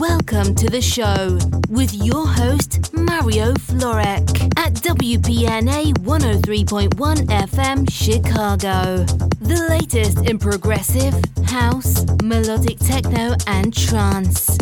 Welcome to the show with your host, Mario Florek at WPNA 103.1 FM Chicago. The latest in progressive, house, melodic techno, and trance.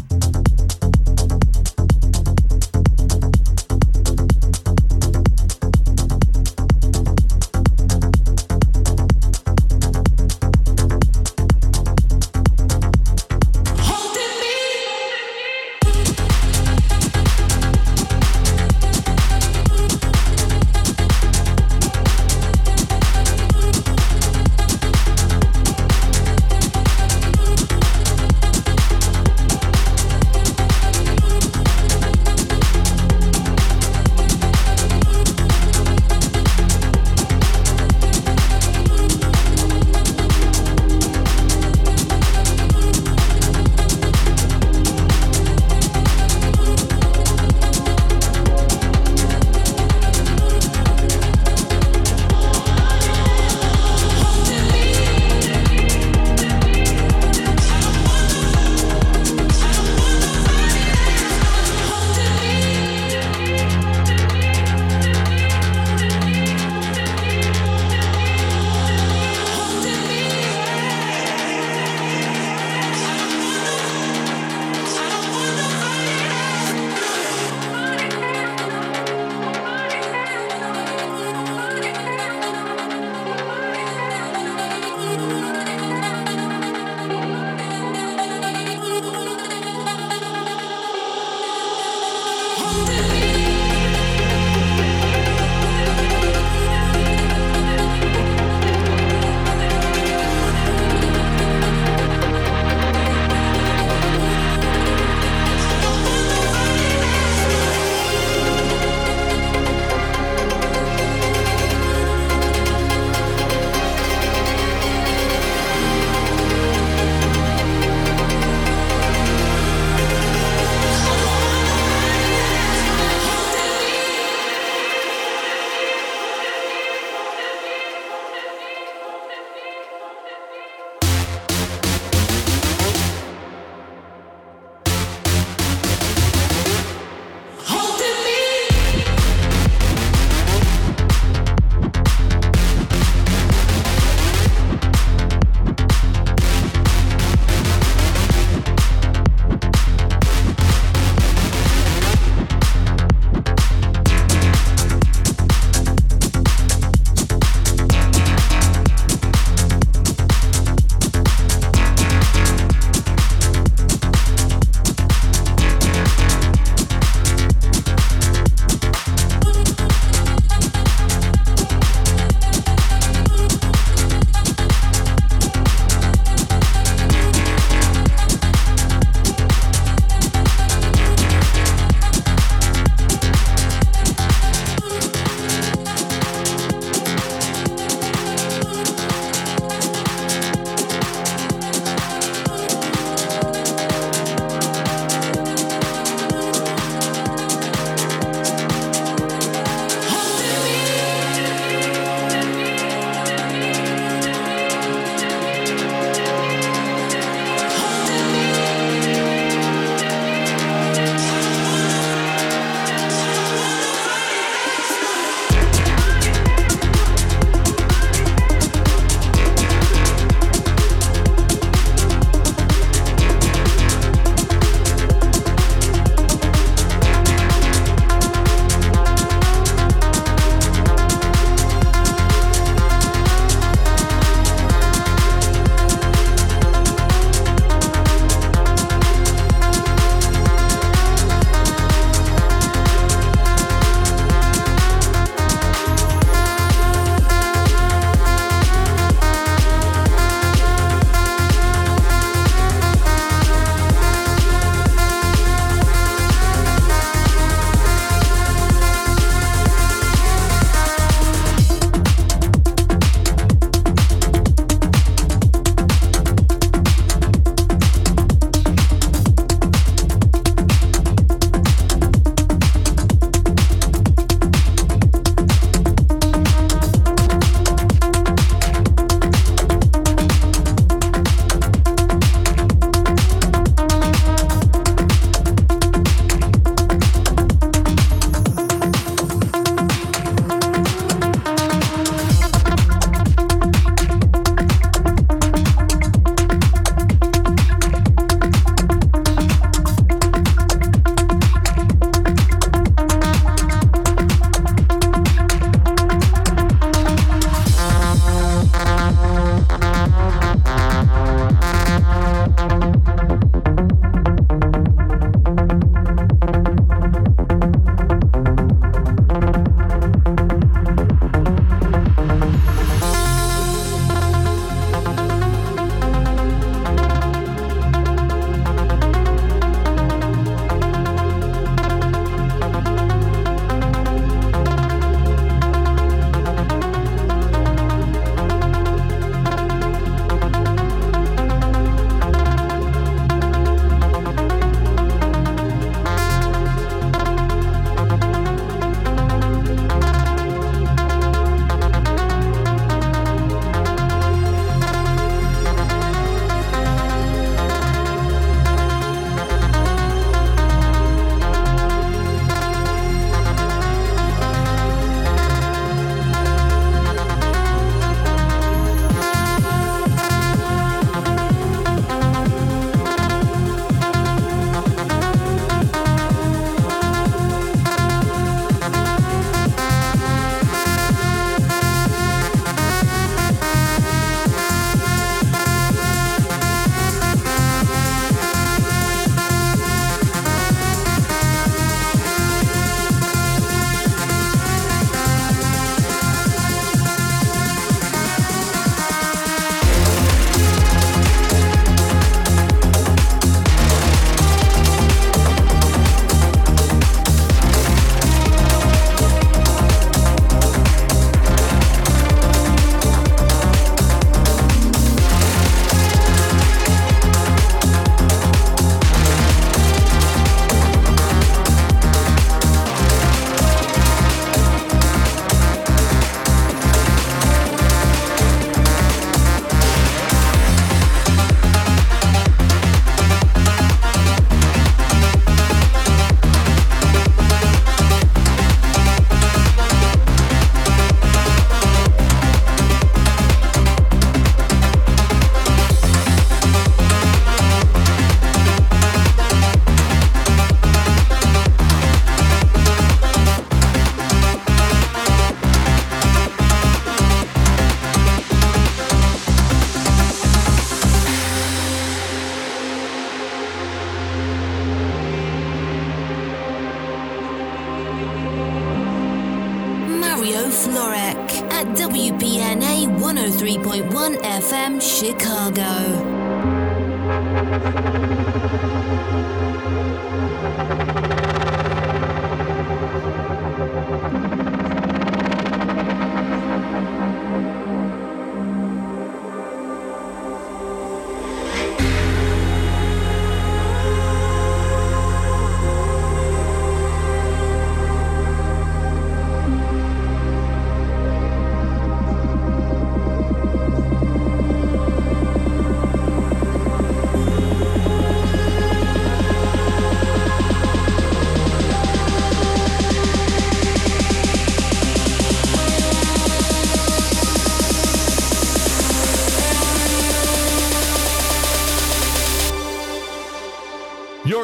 103.1 FM Chicago.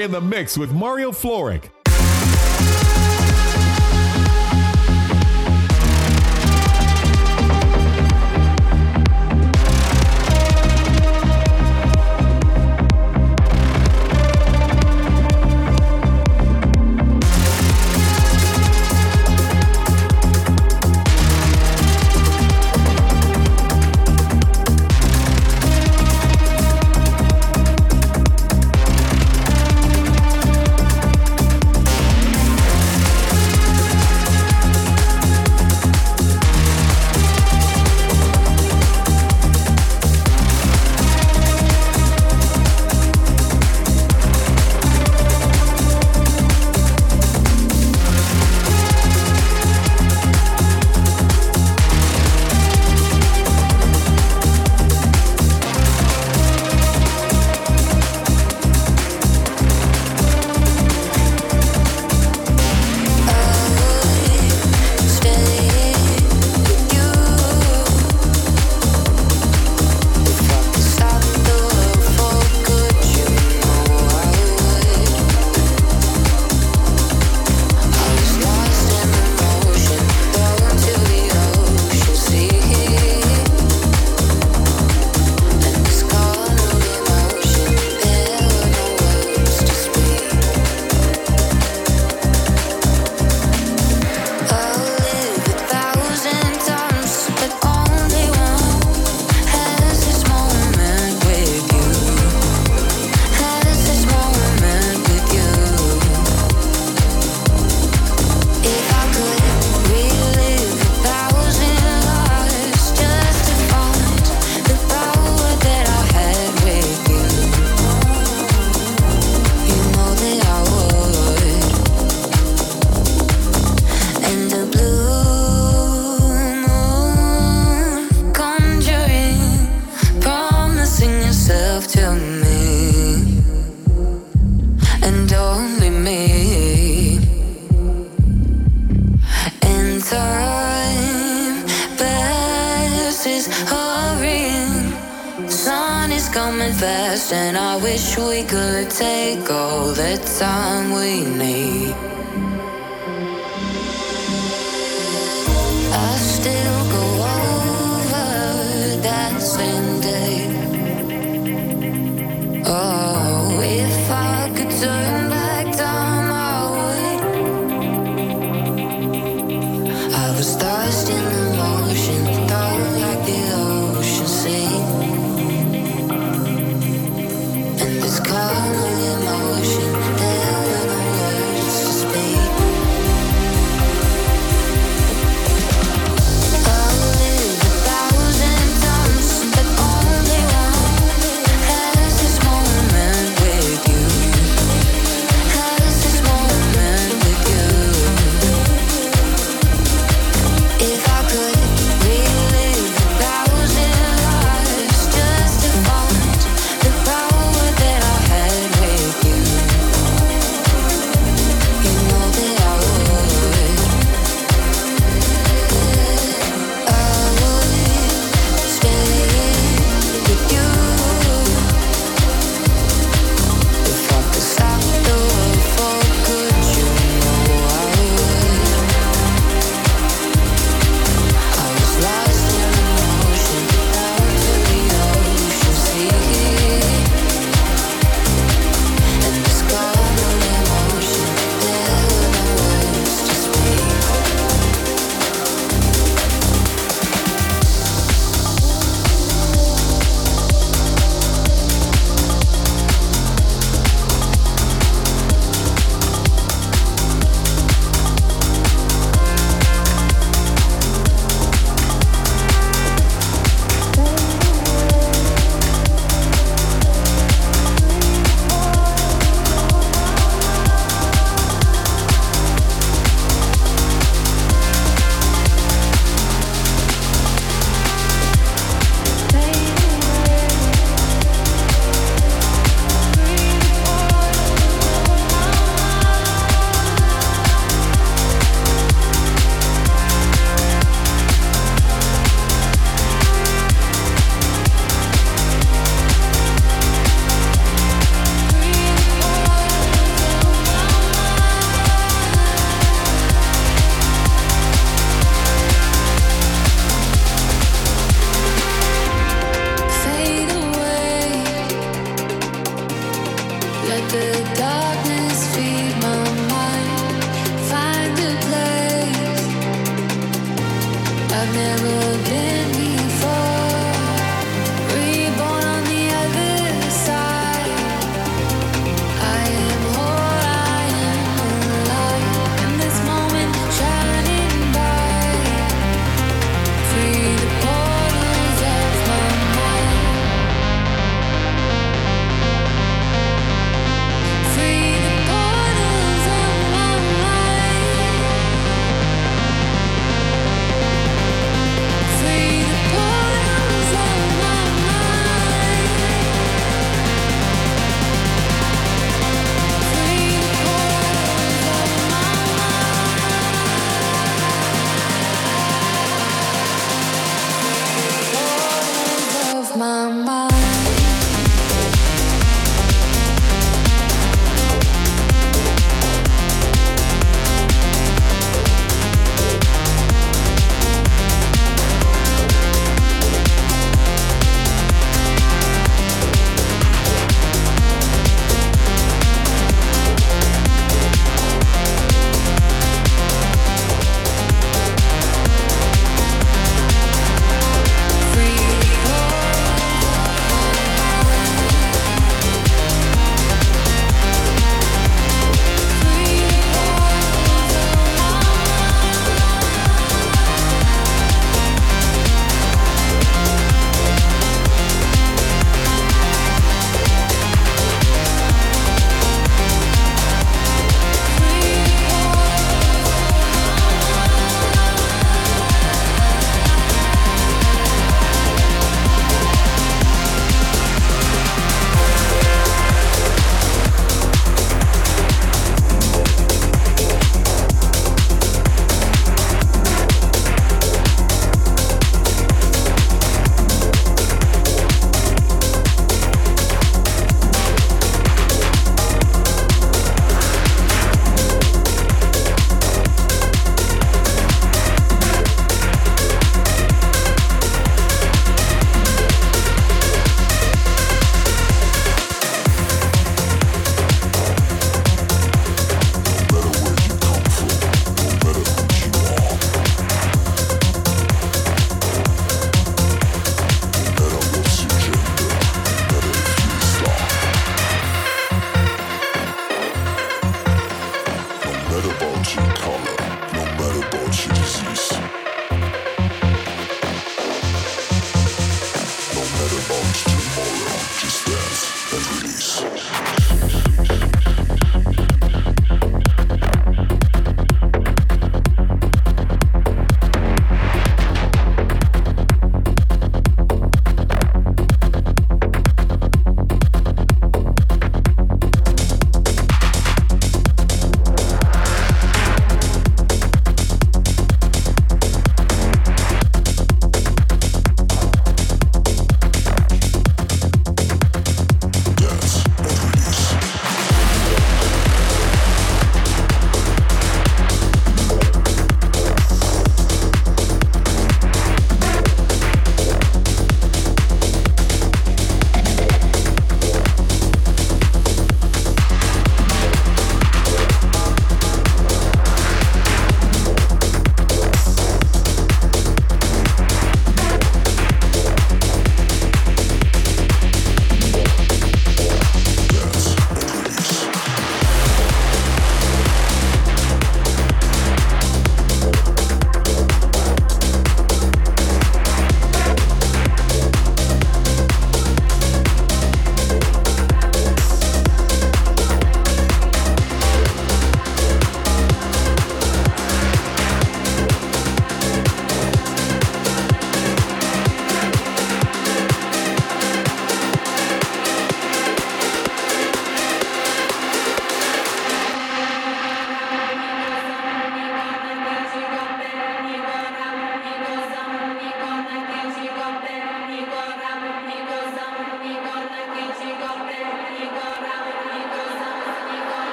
In the mix with Mario Florek. worrying. Sun is coming fast, and I wish we could take all the time we need. I still go over that same day. Oh, if I could turn.